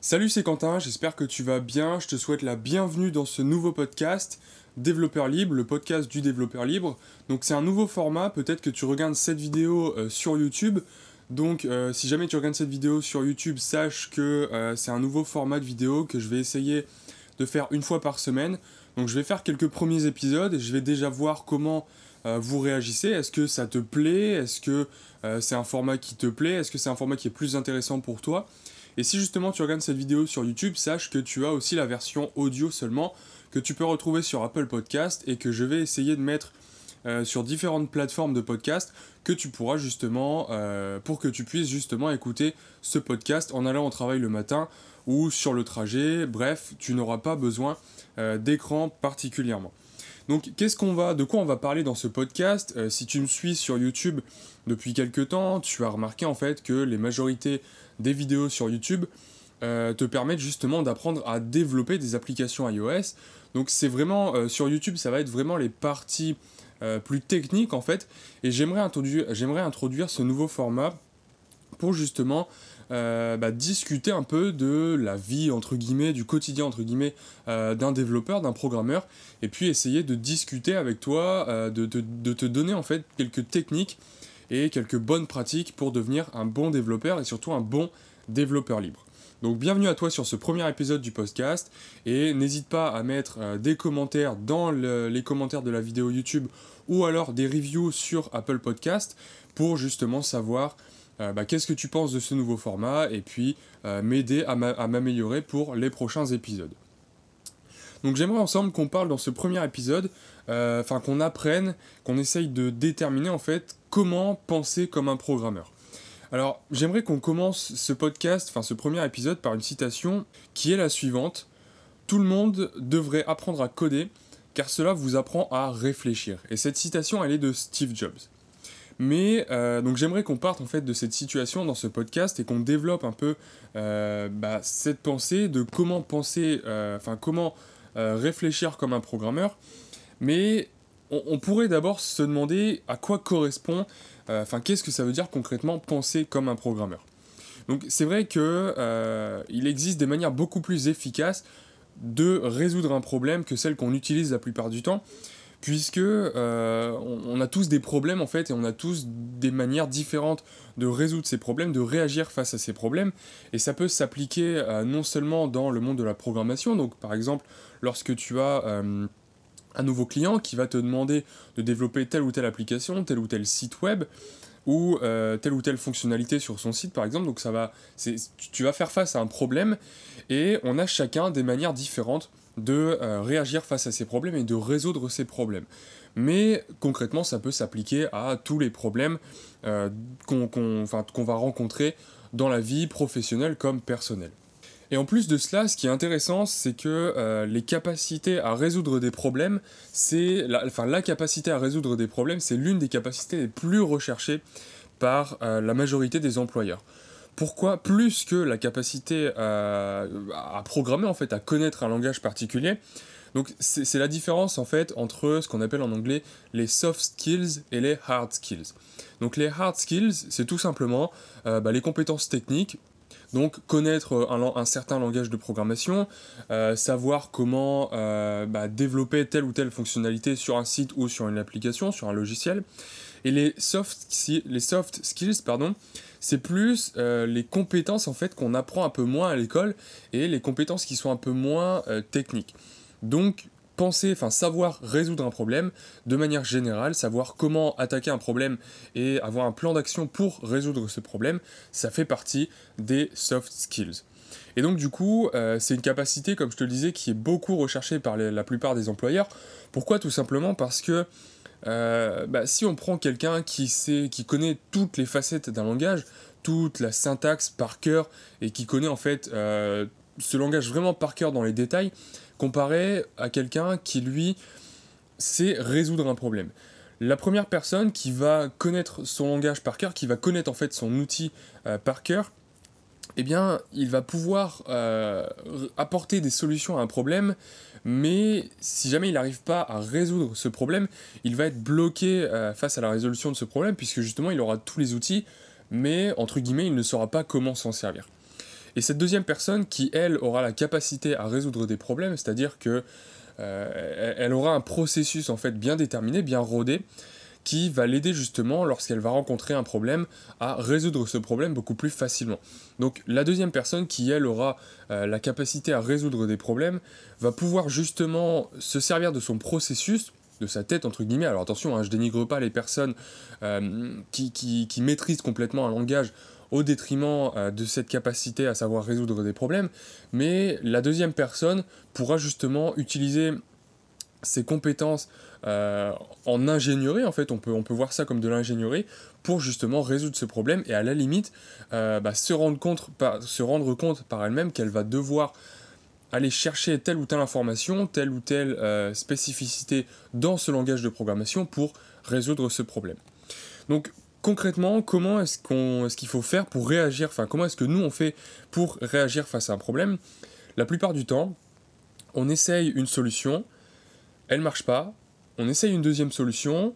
Salut, c'est Quentin, j'espère que tu vas bien. Je te souhaite la bienvenue dans ce nouveau podcast, Développeur Libre, le podcast du développeur libre. Donc c'est un nouveau format, peut-être que tu regardes cette vidéo euh, sur YouTube. Donc euh, si jamais tu regardes cette vidéo sur YouTube, sache que euh, c'est un nouveau format de vidéo que je vais essayer de faire une fois par semaine. Donc je vais faire quelques premiers épisodes et je vais déjà voir comment vous réagissez. Est-ce que ça te plaît? Est-ce que c'est un format qui te plaît? Est-ce que c'est un format qui est plus intéressant pour toi? Et si justement tu regardes cette vidéo sur YouTube, sache que tu as aussi la version audio seulement que tu peux retrouver sur Apple Podcast et que je vais essayer de mettre euh, sur différentes plateformes de podcast que tu pourras justement, euh, pour que tu puisses justement écouter ce podcast en allant au travail le matin ou sur le trajet. Bref, tu n'auras pas besoin euh, d'écran particulièrement. Donc, qu'est-ce qu'on va, de quoi on va parler dans ce podcast? Si tu me suis sur YouTube depuis quelques temps, tu as remarqué en fait que les majorités des vidéos sur YouTube euh, te permettent justement d'apprendre à développer des applications iOS. Donc c'est vraiment euh, sur YouTube, ça va être vraiment les parties euh, plus techniques en fait. Et j'aimerais introduire, ce nouveau format pour justement bah, discuter un peu de la vie entre guillemets, du quotidien entre guillemets d'un développeur, d'un programmeur, et puis essayer de discuter avec toi, de, te donner en fait quelques techniques et quelques bonnes pratiques pour devenir un bon développeur et surtout un bon développeur libre. Donc bienvenue à toi sur ce premier épisode du podcast et n'hésite pas à mettre euh, des commentaires dans les commentaires de la vidéo YouTube ou alors des reviews sur Apple Podcast pour justement savoir euh, bah, qu'est-ce que tu penses de ce nouveau format et puis euh, m'aider à m'améliorer pour les prochains épisodes. Donc j'aimerais ensemble qu'on parle dans ce premier épisode, enfin qu'on apprenne, qu'on essaye de déterminer en fait comment penser comme un programmeur. Alors, j'aimerais qu'on commence ce podcast, enfin ce premier épisode, par une citation qui est la suivante. Tout le monde devrait apprendre à coder, car cela vous apprend à réfléchir. Et cette citation, elle est de Steve Jobs. Mais euh, donc j'aimerais qu'on parte en fait de cette situation dans ce podcast et qu'on développe un peu euh, bah, cette pensée de comment penser, euh, enfin comment réfléchir comme un programmeur. Mais on, pourrait d'abord se demander à quoi correspond, euh, enfin qu'est-ce que ça veut dire concrètement penser comme un programmeur. Donc c'est vrai qu'il euh, existe des manières beaucoup plus efficaces de résoudre un problème que celles qu'on utilise la plupart du temps, puisque euh, on, a tous des problèmes en fait et on a tous des manières différentes de résoudre ces problèmes, de réagir face à ces problèmes, et ça peut s'appliquer non seulement dans le monde de la programmation, donc par exemple lorsque tu as un nouveau client qui va te demander de développer telle ou telle application, tel ou tel site web ou euh, telle ou telle fonctionnalité sur son site par exemple. Donc ça va, tu vas faire face à un problème et on a chacun des manières différentes de euh, réagir face à ces problèmes et de résoudre ces problèmes. Mais concrètement, ça peut s'appliquer à tous les problèmes euh, qu'on va rencontrer dans la vie professionnelle comme personnelle. Et en plus de cela, ce qui est intéressant, c'est que euh, les capacités à résoudre des problèmes, c'est la, enfin la capacité à résoudre des problèmes, c'est l'une des capacités les plus recherchées par euh, la majorité des employeurs. Pourquoi? Plus que la capacité à, programmer, en fait, à connaître un langage particulier. Donc c'est la différence en fait entre ce qu'on appelle en anglais les soft skills et les hard skills. Donc les hard skills, c'est tout simplement euh, bah, les compétences techniques donc connaître euh, un, certain langage de programmation, euh, savoir comment euh, bah, développer telle ou telle fonctionnalité sur un site ou sur une application, sur un logiciel. Et les soft, les soft skills, pardon, c'est plus les compétences en fait qu'on apprend un peu moins à l'école et les compétences qui sont un peu moins techniques. Donc penser, enfin savoir résoudre un problème de manière générale, savoir comment attaquer un problème et avoir un plan d'action pour résoudre ce problème, ça fait partie des soft skills. Et donc du coup, euh, c'est une capacité, comme je te le disais, qui est beaucoup recherchée par la plupart des employeurs. Pourquoi? Tout simplement parce que euh, bah, si on prend quelqu'un qui sait, qui connaît toutes les facettes d'un langage, toute la syntaxe par cœur et qui connaît en fait euh, ce langage vraiment par cœur dans les détails, comparé à quelqu'un qui, lui, sait résoudre un problème. La première personne qui va connaître son langage par cœur, qui va connaître en fait son outil euh, par cœur, eh bien, il va pouvoir euh, apporter des solutions à un problème, mais si jamais il n'arrive pas à résoudre ce problème, il va être bloqué euh, face à la résolution de ce problème, puisque justement il aura tous les outils, mais entre guillemets, il ne saura pas comment s'en servir. Et cette deuxième personne qui, elle, aura la capacité à résoudre des problèmes, c'est-à-dire que euh, elle aura un processus en fait bien déterminé, bien rodé, qui va l'aider justement lorsqu'elle va rencontrer un problème à résoudre ce problème beaucoup plus facilement. Donc la deuxième personne qui elle aura euh, la capacité à résoudre des problèmes va pouvoir justement se servir de son processus de sa tête entre guillemets. Alors attention, hein, je dénigre pas les personnes euh, qui, qui, maîtrisent complètement un langage au détriment euh, de cette capacité à savoir résoudre des problèmes, mais la deuxième personne pourra justement utiliser ses compétences euh, en ingénierie, en fait, on peut, on peut voir ça comme de l'ingénierie, pour justement résoudre ce problème et à la limite euh, bah, se, rendre compte, par, se rendre compte par elle-même qu'elle va devoir aller chercher telle ou telle information, telle ou telle spécificité dans ce langage de programmation pour résoudre ce problème. Donc concrètement, comment est-ce qu'on, est-ce qu'il faut faire pour réagir Enfin, comment est-ce que nous on fait pour réagir face à un problème? La plupart du temps, on essaye une solution, elle marche pas. On essaye une deuxième solution,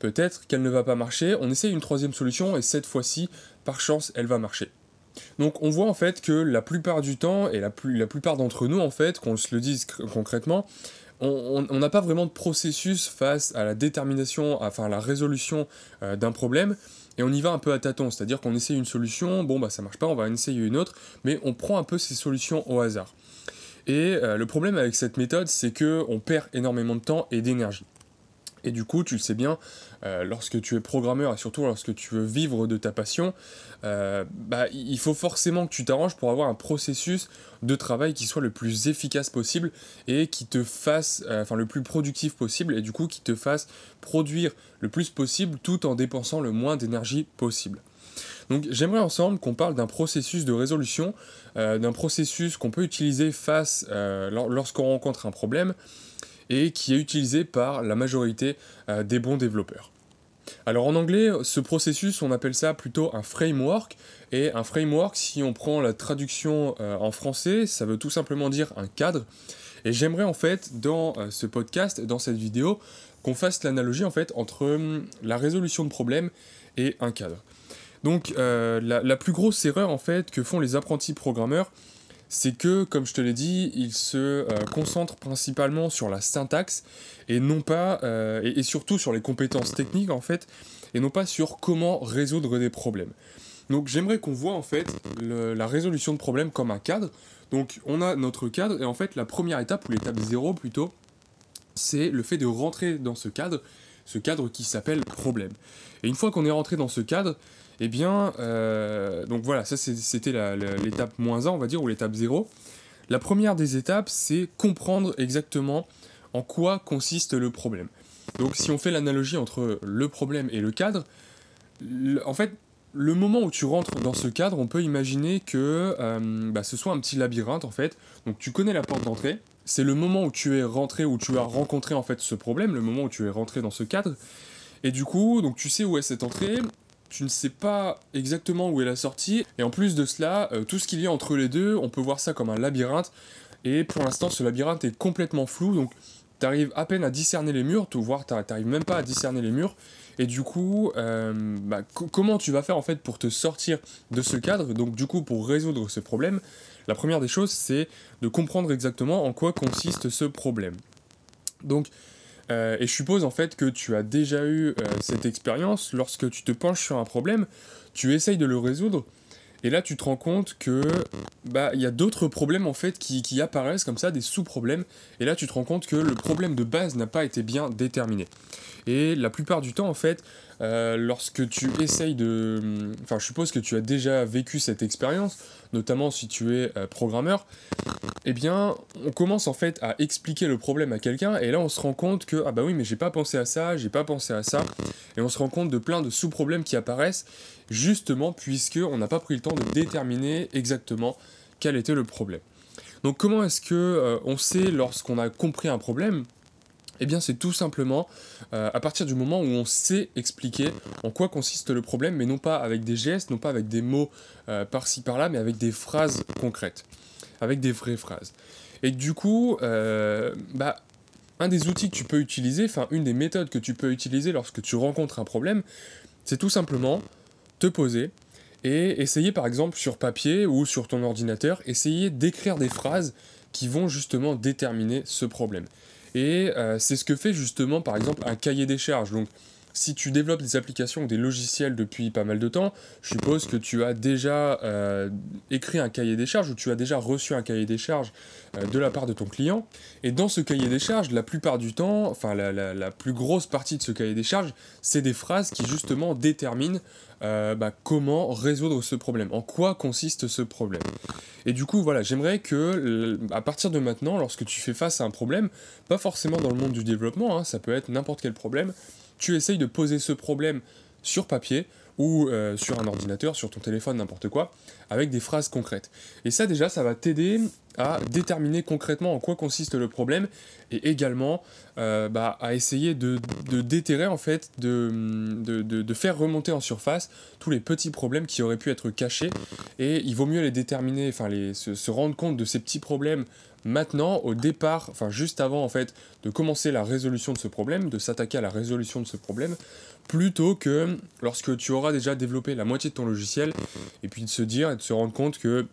peut-être qu'elle ne va pas marcher. On essaye une troisième solution et cette fois-ci, par chance, elle va marcher. Donc on voit en fait que la plupart du temps, et la, la plupart d'entre nous en fait, qu'on se le dise concrètement, on n'a pas vraiment de processus face à la détermination, enfin à la résolution euh, d'un problème, et on y va un peu à tâtons, c'est-à-dire qu'on essaye une solution, bon bah ça marche pas, on va en essayer une autre, mais on prend un peu ces solutions au hasard. Et euh, le problème avec cette méthode, c'est que on perd énormément de temps et d'énergie. Et du coup, tu le sais bien, euh, lorsque tu es programmeur et surtout lorsque tu veux vivre de ta passion, euh, bah, il faut forcément que tu t'arranges pour avoir un processus de travail qui soit le plus efficace possible et qui te fasse, euh, le plus productif possible et du coup qui te fasse produire le plus possible tout en dépensant le moins d'énergie possible. Donc j'aimerais ensemble qu'on parle d'un processus de résolution, d'un processus qu'on peut utiliser face lorsqu'on rencontre un problème et qui est utilisé par la majorité euh, des bons développeurs. Alors en anglais, ce processus, on appelle ça plutôt un framework. Et un framework, si on prend la traduction euh, en français, ça veut tout simplement dire un cadre. Et j'aimerais en fait, dans euh, ce podcast, dans cette vidéo, qu'on fasse l'analogie en fait entre hum, la résolution de problèmes et un cadre. Donc la, la, plus grosse erreur en fait que font les apprentis programmeurs, c'est que, comme je te l'ai dit, il se euh, concentre principalement sur la syntaxe et non pas, euh, et, surtout sur les compétences techniques en fait, et non pas sur comment résoudre des problèmes. Donc j'aimerais qu'on voit en fait la résolution de problèmes comme un cadre. Donc on a notre cadre et en fait la première étape, ou l'étape 0 plutôt, c'est le fait de rentrer dans ce cadre, ce cadre qui s'appelle problème. Et une fois qu'on est rentré dans ce cadre, eh bien, euh, donc voilà, ça c'était l'étape moins 1, on va dire, ou l'étape 0. La première des étapes, c'est comprendre exactement en quoi consiste le problème. Donc si on fait l'analogie entre le problème et le cadre, en fait, le moment où tu rentres dans ce cadre, on peut imaginer que euh, bah, ce soit un petit labyrinthe en fait. Donc tu connais la porte d'entrée, c'est le moment où tu es rentré, où tu as rencontré en fait ce problème, le moment où tu es rentré dans ce cadre. Et du coup, donc tu sais où est cette entrée, tu ne sais pas exactement où est la sortie, et en plus de cela, euh, tout ce qu'il y a entre les deux, on peut voir ça comme un labyrinthe, et pour l'instant ce labyrinthe est complètement flou, donc tu arrives à peine à discerner les murs, voire tu n'arrives même pas à discerner les murs, et du coup, euh, bah, comment tu vas faire en fait pour te sortir de ce cadre, donc du coup pour résoudre ce problème, la première des choses c'est de comprendre exactement en quoi consiste ce problème. Donc euh, et je suppose en fait que tu as déjà eu euh, cette expérience. Lorsque tu te penches sur un problème, tu essayes de le résoudre, et là tu te rends compte que bah il y a d'autres problèmes en fait qui, qui apparaissent comme ça, des sous-problèmes, et là tu te rends compte que le problème de base n'a pas été bien déterminé. Et la plupart du temps en fait, euh, lorsque tu essayes de... Enfin, je suppose que tu as déjà vécu cette expérience, notamment si tu es programmeur, eh bien, on commence en fait à expliquer le problème à quelqu'un, et là on se rend compte que, ah bah oui, mais j'ai pas pensé à ça, j'ai pas pensé à ça, et on se rend compte de plein de sous-problèmes qui apparaissent, justement puisque on n'a pas pris le temps de déterminer exactement quel était le problème. Donc comment est-ce que euh, on sait lorsqu'on a compris un problème? Eh bien, c'est tout simplement euh, à partir du moment où on sait expliquer en quoi consiste le problème, mais non pas avec des gestes, non pas avec des mots euh, par-ci par-là, mais avec des phrases concrètes, avec des vraies phrases. Et du coup, euh, bah, un des outils que tu peux utiliser, enfin une des méthodes que tu peux utiliser lorsque tu rencontres un problème, c'est tout simplement te poser et essayer par exemple sur papier ou sur ton ordinateur, essayer d'écrire des phrases qui vont justement déterminer ce problème. Et euh, c'est ce que fait justement par exemple un cahier des charges. Si tu développes des applications ou des logiciels depuis pas mal de temps, je suppose que tu as déjà euh, écrit un cahier des charges ou tu as déjà reçu un cahier des charges euh, de la part de ton client. Et dans ce cahier des charges, la plupart du temps, enfin la, plus grosse partie de ce cahier des charges, c'est des phrases qui justement déterminent euh, bah, comment résoudre ce problème, en quoi consiste ce problème? Et du coup, voilà, j'aimerais que à partir de maintenant, lorsque tu fais face à un problème, pas forcément dans le monde du développement, hein, ça peut être n'importe quel problème, tu essayes de poser ce problème sur papier ou euh, sur un ordinateur, sur ton téléphone, n'importe quoi, avec des phrases concrètes. Et ça déjà, ça va t'aider à déterminer concrètement en quoi consiste le problème et également euh, bah, à essayer de, déterrer en fait, de, faire remonter en surface tous les petits problèmes qui auraient pu être cachés et il vaut mieux les déterminer, enfin se rendre compte de ces petits problèmes maintenant, au départ, enfin juste avant en fait, de commencer la résolution de ce problème, de s'attaquer à la résolution de ce problème, plutôt que lorsque tu auras déjà développé la moitié de ton logiciel, et puis de se dire et de se rendre compte que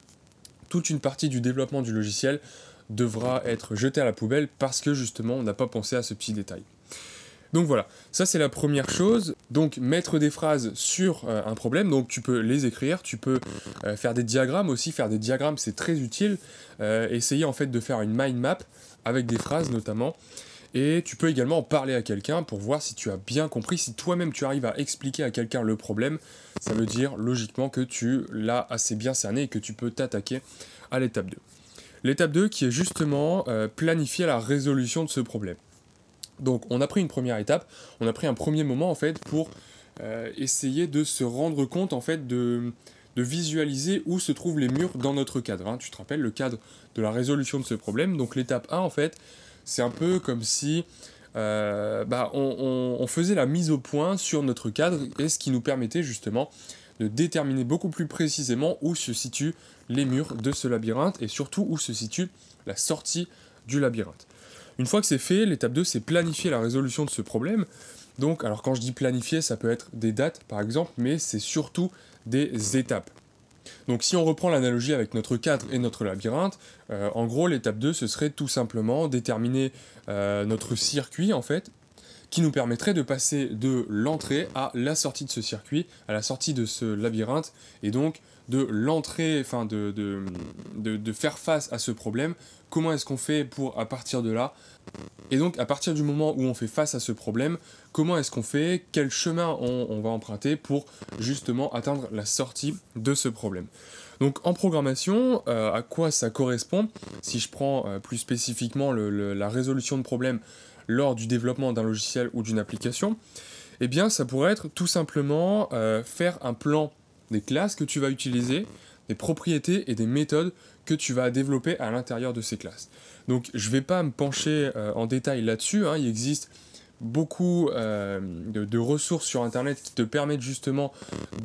toute une partie du développement du logiciel devra être jetée à la poubelle parce que justement on n'a pas pensé à ce petit détail. Donc voilà, ça c'est la première chose. Donc mettre des phrases sur euh, un problème, donc tu peux les écrire, tu peux euh, faire des diagrammes aussi, faire des diagrammes c'est très utile. Euh, essayer en fait de faire une mind map avec des phrases notamment. Et tu peux également en parler à quelqu'un pour voir si tu as bien compris, si toi-même tu arrives à expliquer à quelqu'un le problème, ça veut dire logiquement que tu l'as assez bien cerné et que tu peux t'attaquer à l'étape 2. L'étape 2 qui est justement planifier la résolution de ce problème. Donc on a pris une première étape, on a pris un premier moment en fait pour euh, essayer de se rendre compte en fait de, visualiser où se trouvent les murs dans notre cadre. Hein. Tu te rappelles le cadre de la résolution de ce problème? Donc l'étape 1 en fait c'est un peu comme si euh, bah, on, faisait la mise au point sur notre cadre et ce qui nous permettait justement de déterminer beaucoup plus précisément où se situent les murs de ce labyrinthe et surtout où se situe la sortie du labyrinthe. Une fois que c'est fait, l'étape 2, c'est planifier la résolution de ce problème. Donc, alors quand je dis planifier, ça peut être des dates par exemple, mais c'est surtout des étapes. Donc si on reprend l'analogie avec notre cadre et notre labyrinthe, euh, en gros l'étape 2 ce serait tout simplement déterminer euh, notre circuit en fait, qui nous permettrait de passer de l'entrée à la sortie de ce circuit, à la sortie de ce labyrinthe, et donc de l'entrée, enfin de, faire face à ce problème, comment est-ce qu'on fait pour à partir de là, et donc à partir du moment où on fait face à ce problème, comment est-ce qu'on fait, quel chemin on, va emprunter pour justement atteindre la sortie de ce problème? Donc en programmation, euh, à quoi ça correspond? Si je prends euh, plus spécifiquement la résolution de problèmes lors du développement d'un logiciel ou d'une application, eh bien ça pourrait être tout simplement euh, faire un plan des classes que tu vas utiliser, des propriétés et des méthodes que tu vas développer à l'intérieur de ces classes. Donc je ne vais pas me pencher euh, en détail là-dessus, hein. il existe beaucoup euh, de, ressources sur internet qui te permettent justement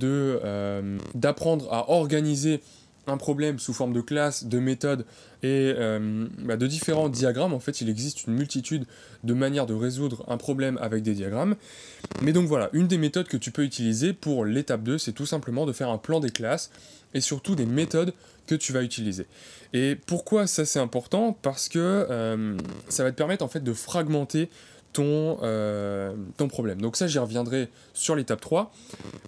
euh, d'apprendre à organiser un problème sous forme de classe, de méthode et euh, bah, de différents diagrammes. En fait, il existe une multitude de manières de résoudre un problème avec des diagrammes. Mais donc voilà, une des méthodes que tu peux utiliser pour l'étape 2, c'est tout simplement de faire un plan des classes et surtout des méthodes que tu vas utiliser. Et pourquoi ça c'est important? Parce que euh, ça va te permettre en fait de fragmenter ton, euh, ton problème. Donc ça j'y reviendrai sur l'étape 3.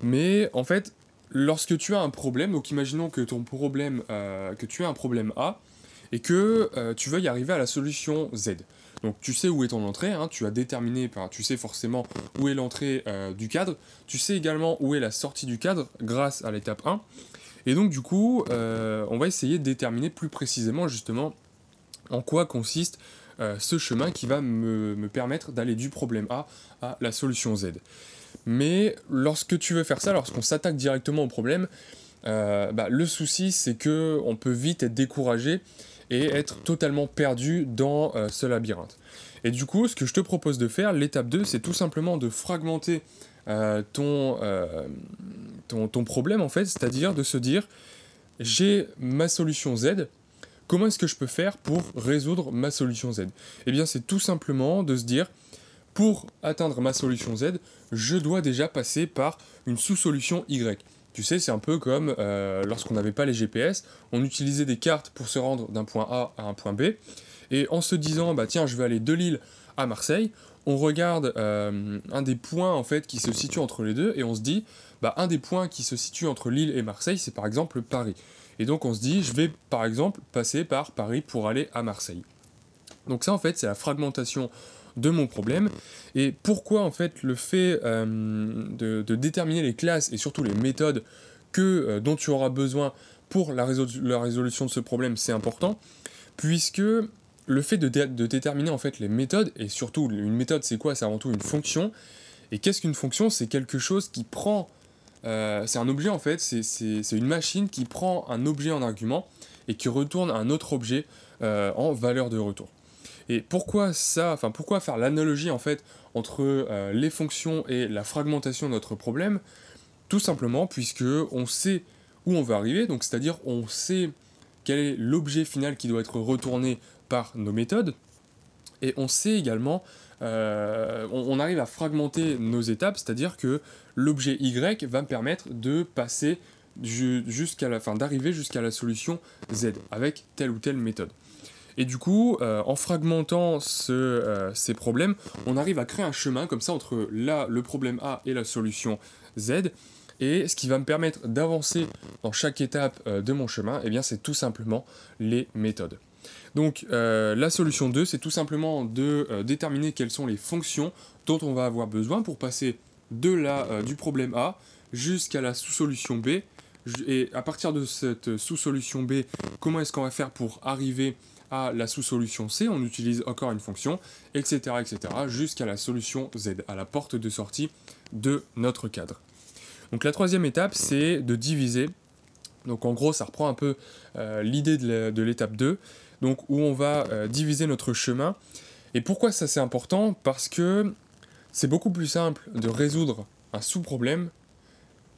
Mais en fait, lorsque tu as un problème, donc imaginons que ton problème, euh, tu as un problème A et que euh, tu veuilles arriver à la solution Z. Donc tu sais où est ton entrée, hein, tu as déterminé, tu sais forcément où est l'entrée euh, du cadre, tu sais également où est la sortie du cadre grâce à l'étape 1. Et donc du coup, on va essayer de déterminer plus précisément justement en quoi consiste ce chemin qui va me permettre d'aller du problème A à la solution Z. Mais lorsque tu veux faire ça, lorsqu'on s'attaque directement au problème, euh, bah, le souci c'est que on peut vite être découragé et être totalement perdu dans euh, ce labyrinthe. Et du coup, ce que je te propose de faire, l'étape 2, c'est tout simplement de fragmenter euh, ton, ton, ton, problème en fait, c'est-à-dire de se dire j'ai ma solution Z, comment est-ce que je peux faire pour résoudre ma solution Z? Eh bien, c'est tout simplement de se dire pour atteindre ma solution Z, je dois déjà passer par une sous-solution Y. Tu sais, c'est un peu comme euh, lorsqu'on n'avait pas les GPS, on utilisait des cartes pour se rendre d'un point A à un point B, et en se disant, bah tiens, je vais aller de Lille à Marseille, on regarde euh, un des points en fait qui se situe entre les deux, et on se dit, bah un des points qui se situe entre Lille et Marseille, c'est par exemple Paris. Et donc on se dit, je vais par exemple passer par Paris pour aller à Marseille. Donc ça en fait, c'est la fragmentation de mon problème. Et pourquoi en fait le fait euh, de, déterminer les classes et surtout les méthodes que, euh, dont tu auras besoin pour la, résolution de ce problème, c'est important, puisque le fait de, de, déterminer en fait les méthodes, et surtout une méthode c'est quoi? C'est avant tout une fonction. Et qu'est-ce qu'une fonction? C'est quelque chose qui prend... Euh, c'est un objet en fait, c'est une machine qui prend un objet en argument et qui retourne un autre objet en valeur de retour. Et pourquoi ça, enfin pourquoi faire l'analogie en fait entre euh, les fonctions et la fragmentation de notre problème? Tout simplement puisque on sait où on va arriver, donc c'est-à-dire on sait quel est l'objet final qui doit être retourné par nos méthodes, et on sait également, euh, on, arrive à fragmenter nos étapes, c'est-à-dire que l'objet Y va me permettre de passer jusqu'à la fin, d'arriver jusqu'à la solution Z avec telle ou telle méthode. Et du coup, euh, en fragmentant euh, ces problèmes, on arrive à créer un chemin comme ça entre là, le problème A et la solution Z. Et ce qui va me permettre d'avancer dans chaque étape euh, de mon chemin, eh c'est tout simplement les méthodes. Donc la solution 2, c'est tout simplement de déterminer quelles sont les fonctions dont on va avoir besoin pour passer de du problème A jusqu'à la sous-solution B. Et à partir de cette sous-solution B, comment est-ce qu'on va faire pour arriver à la sous-solution C, on utilise encore une fonction, etc., etc., jusqu'à la solution Z, à la porte de sortie de notre cadre. Donc la troisième étape, c'est de diviser. Donc en gros, ça reprend un peu euh, l'idée de l'étape 2, donc où on va euh, diviser notre chemin. Et pourquoi ça c'est important? Parce que c'est beaucoup plus simple de résoudre un sous-problème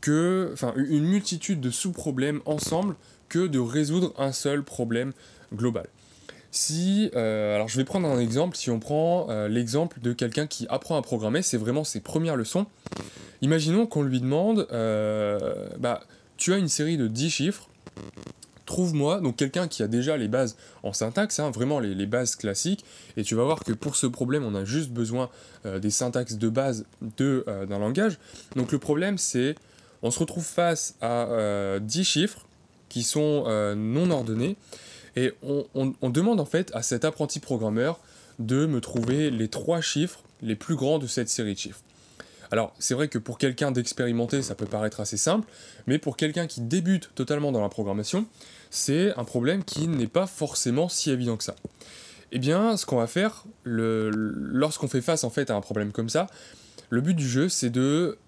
que, enfin, une multitude de sous-problèmes ensemble que de résoudre un seul problème global. Si, euh, alors je vais prendre un exemple, si on prend euh, l'exemple de quelqu'un qui apprend à programmer, c'est vraiment ses premières leçons. Imaginons qu'on lui demande, euh, bah, tu as une série de 10 chiffres, trouve-moi, donc quelqu'un qui a déjà les bases en syntaxe, hein, vraiment les, bases classiques, et tu vas voir que pour ce problème, on a juste besoin des syntaxes de base d'un langage. Donc le problème, c'est, on se retrouve face à 10 chiffres qui sont non ordonnés, et on, demande en fait à cet apprenti programmeur de me trouver les trois chiffres les plus grands de cette série de chiffres. Alors, c'est vrai que pour quelqu'un d'expérimenté, ça peut paraître assez simple, mais pour quelqu'un qui débute totalement dans la programmation, c'est un problème qui n'est pas forcément si évident que ça. Eh bien, ce qu'on va faire, lorsqu'on fait face en fait à un problème comme ça, le but du jeu, c'est de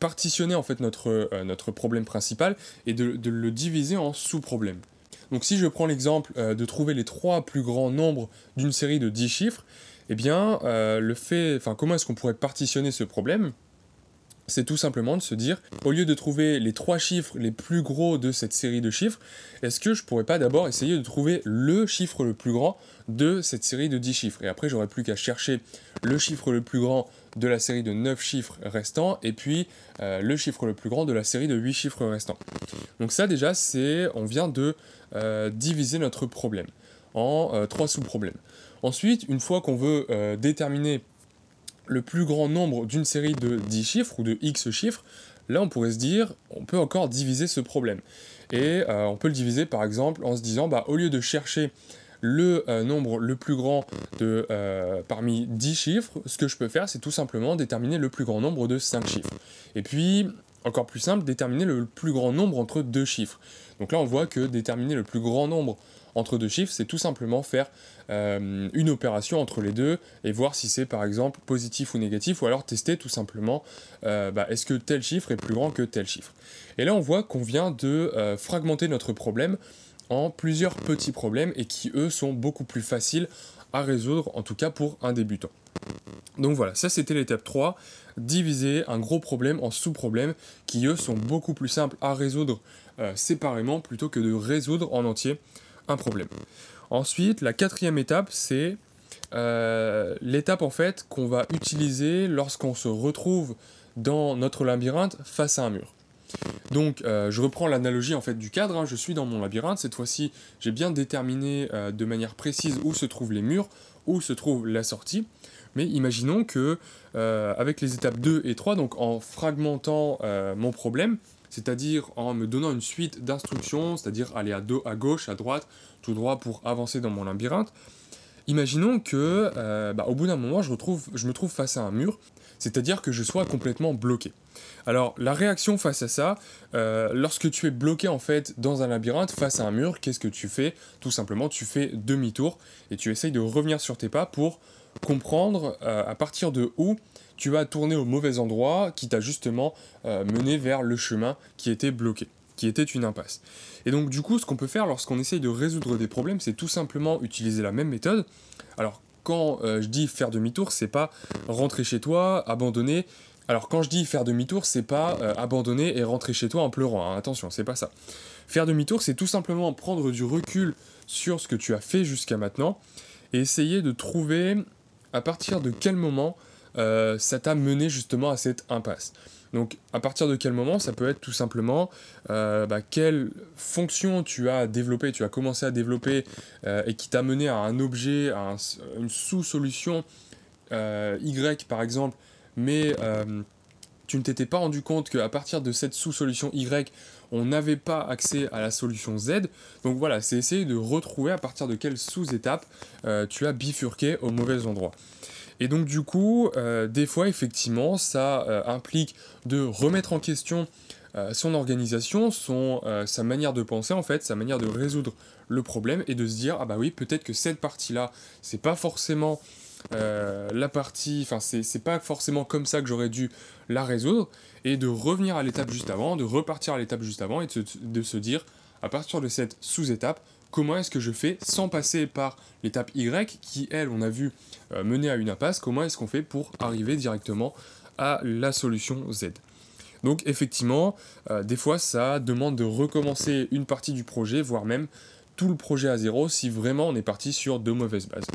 partitionner en fait notre, euh, notre problème principal et de le diviser en sous-problèmes. Donc si je prends l'exemple euh, de trouver les trois plus grands nombres d'une série de 10 chiffres, eh bien, euh, le fait, enfin, comment est-ce qu'on pourrait partitionner ce problème? C'est tout simplement de se dire, au lieu de trouver les trois chiffres les plus gros de cette série de chiffres, est-ce que je pourrais pas d'abord essayer de trouver le chiffre le plus grand de cette série de 10 chiffres? Et après, j'aurais plus qu'à chercher le chiffre le plus grand de la série de 9 chiffres restants, et puis euh, le chiffre le plus grand de la série de 8 chiffres restants. Donc ça déjà, c'est, on vient de euh, diviser notre problème en euh, trois sous-problèmes. Ensuite, une fois qu'on veut déterminer le plus grand nombre d'une série de 10 chiffres ou de x chiffres, là on pourrait se dire, on peut encore diviser ce problème. Et on peut le diviser par exemple en se disant, bah, au lieu de chercher le euh, nombre le plus grand de, euh, parmi 10 chiffres, ce que je peux faire, c'est tout simplement déterminer le plus grand nombre de 5 chiffres. Et puis, encore plus simple, déterminer le plus grand nombre entre deux chiffres. Donc là, on voit que déterminer le plus grand nombre entre deux chiffres, c'est tout simplement faire euh, une opération entre les deux et voir si c'est par exemple positif ou négatif, ou alors tester tout simplement bah, est-ce que tel chiffre est plus grand que tel chiffre. Et là, on voit qu'on vient de fragmenter notre problème en plusieurs petits problèmes et qui eux sont beaucoup plus faciles à résoudre, en tout cas pour un débutant. Donc voilà, ça c'était l'étape 3, diviser un gros problème en sous-problèmes qui eux sont beaucoup plus simples à résoudre euh, séparément plutôt que de résoudre en entier un problème. Ensuite, la quatrième étape, c'est euh, l'étape en fait qu'on va utiliser lorsqu'on se retrouve dans notre labyrinthe face à un mur. Donc, euh, je reprends l'analogie en fait du cadre. hein. Je suis dans mon labyrinthe. Cette fois-ci, j'ai bien déterminé euh, de manière précise où se trouvent les murs, où se trouve la sortie. Mais imaginons que, euh, avec les étapes 2 et 3, donc en fragmentant mon problème, c'est-à-dire en me donnant une suite d'instructions, c'est-à-dire aller à, gauche, à droite, tout droit pour avancer dans mon labyrinthe, imaginons que, bah, au bout d'un moment, je, retrouve, je me trouve face à un mur, c'est-à-dire que je sois complètement bloqué. Alors, la réaction face à ça, euh, lorsque tu es bloqué en fait dans un labyrinthe face à un mur, qu'est-ce que tu fais? Tout simplement, tu fais demi-tour et tu essayes de revenir sur tes pas pour comprendre euh, à partir de où tu vas tourner au mauvais endroit qui t'a justement euh, mené vers le chemin qui était bloqué, qui était une impasse. Et donc du coup, ce qu'on peut faire lorsqu'on essaye de résoudre des problèmes, c'est tout simplement utiliser la même méthode. Alors quand euh, je dis faire demi-tour, c'est pas rentrer chez toi, abandonner. Alors quand je dis faire demi-tour, c'est pas euh, abandonner et rentrer chez toi en pleurant. hein. Attention, c'est pas ça. Faire demi-tour, c'est tout simplement prendre du recul sur ce que tu as fait jusqu'à maintenant et essayer de trouver à partir de quel moment euh, ça t'a mené justement à cette impasse. Donc à partir de quel moment ça peut être tout simplement euh, bah, quelle fonction tu as développé, tu as commencé à développer euh, et qui t'a mené à un objet, à un- une sous-solution Y par exemple, mais tu ne t'étais pas rendu compte qu'à partir de cette sous-solution Y, on n'avait pas accès à la solution Z. Donc voilà, c'est essayer de retrouver à partir de quelle sous-étape tu as bifurqué au mauvais endroit. Et donc du coup, euh, des fois effectivement, ça euh, implique de remettre en question euh, son organisation, sa manière de penser en fait, sa manière de résoudre le problème et de se dire ah bah oui peut-être que cette partie-là, c'est pas forcément la partie, enfin c'est pas forcément comme ça que j'aurais dû la résoudre. Et de revenir à l'étape juste avant, de repartir à l'étape juste avant et de se dire à partir de cette sous-étape comment est-ce que je fais sans passer par l'étape Y qui elle on a vu euh, mener à une impasse, comment est-ce qu'on fait pour arriver directement à la solution Z? Donc effectivement, euh, des fois ça demande de recommencer une partie du projet, voire même tout le projet à zéro si vraiment on est parti sur de mauvaises bases.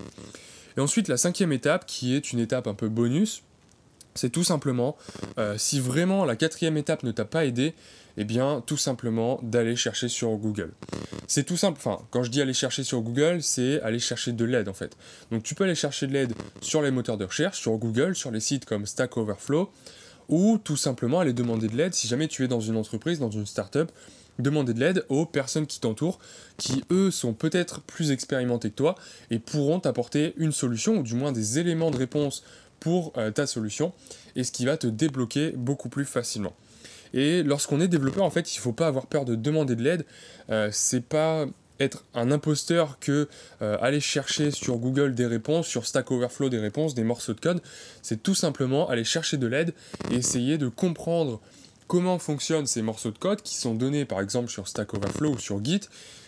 Et ensuite la cinquième étape, qui est une étape un peu bonus, c'est tout simplement, euh, si vraiment la quatrième étape ne t'a pas aidé, eh bien tout simplement d'aller chercher sur Google. C'est tout simple, enfin quand je dis aller chercher sur Google, c'est aller chercher de l'aide en fait. Donc tu peux aller chercher de l'aide sur les moteurs de recherche, sur Google, sur les sites comme Stack Overflow, ou tout simplement aller demander de l'aide si jamais tu es dans une entreprise, dans une startup, demander de l'aide aux personnes qui t'entourent, qui eux sont peut-être plus expérimentés que toi et pourront t'apporter une solution ou du moins des éléments de réponse pour euh, ta solution et ce qui va te débloquer beaucoup plus facilement. Et lorsqu'on est développeur, en fait, il ne faut pas avoir peur de demander de l'aide. Euh, c'est pas être un imposteur que euh, aller chercher sur Google des réponses, sur Stack Overflow des réponses, des morceaux de code. C'est tout simplement aller chercher de l'aide et essayer de comprendre comment fonctionnent ces morceaux de code qui sont donnés par exemple sur Stack Overflow ou sur Git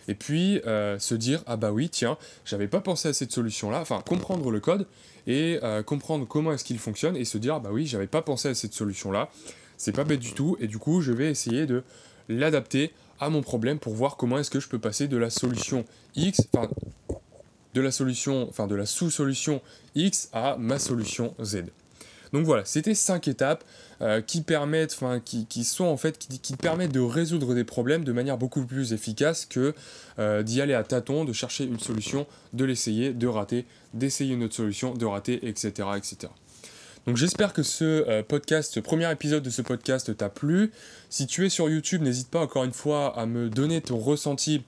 et puis euh, se dire ah bah oui tiens j'avais pas pensé à cette solution là enfin comprendre le code et euh, comprendre comment est-ce qu'il fonctionne et se dire ah bah oui j'avais pas pensé à cette solution là c'est pas bête du tout et du coup je vais essayer de l'adapter à mon problème pour voir comment est-ce que je peux passer de la solution X enfin de la solution enfin de la sous-solution X à ma solution Z donc voilà, c'était cinq étapes euh, qui permettent, enfin qui, sont en fait qui, permettent de résoudre des problèmes de manière beaucoup plus efficace que euh, d'y aller à tâtons, de chercher une solution, de l'essayer, de rater, d'essayer une autre solution, de rater, etc., etc. Donc j'espère que ce euh, podcast, ce premier épisode de ce podcast t'a plu. Si tu es sur YouTube, n'hésite pas encore une fois à me donner ton ressenti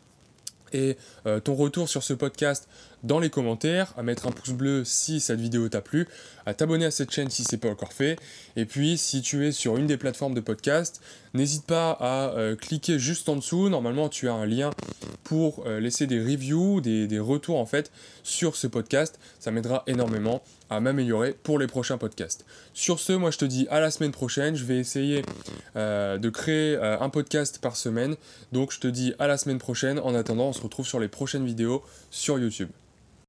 et ton retour sur ce podcast dans les commentaires, à mettre un pouce bleu si cette vidéo t'a plu, à t'abonner à cette chaîne si c'est pas encore fait. Et puis si tu es sur une des plateformes de podcast, n'hésite pas à euh, cliquer juste en dessous. Normalement tu as un lien pour euh, laisser des reviews, des, retours en fait sur ce podcast. Ça m'aidera énormément à m'améliorer pour les prochains podcasts. Sur ce, moi je te dis à la semaine prochaine. Je vais essayer euh, de créer un podcast par semaine. Donc je te dis à la semaine prochaine. En attendant, on se retrouve sur les prochaines vidéos sur YouTube.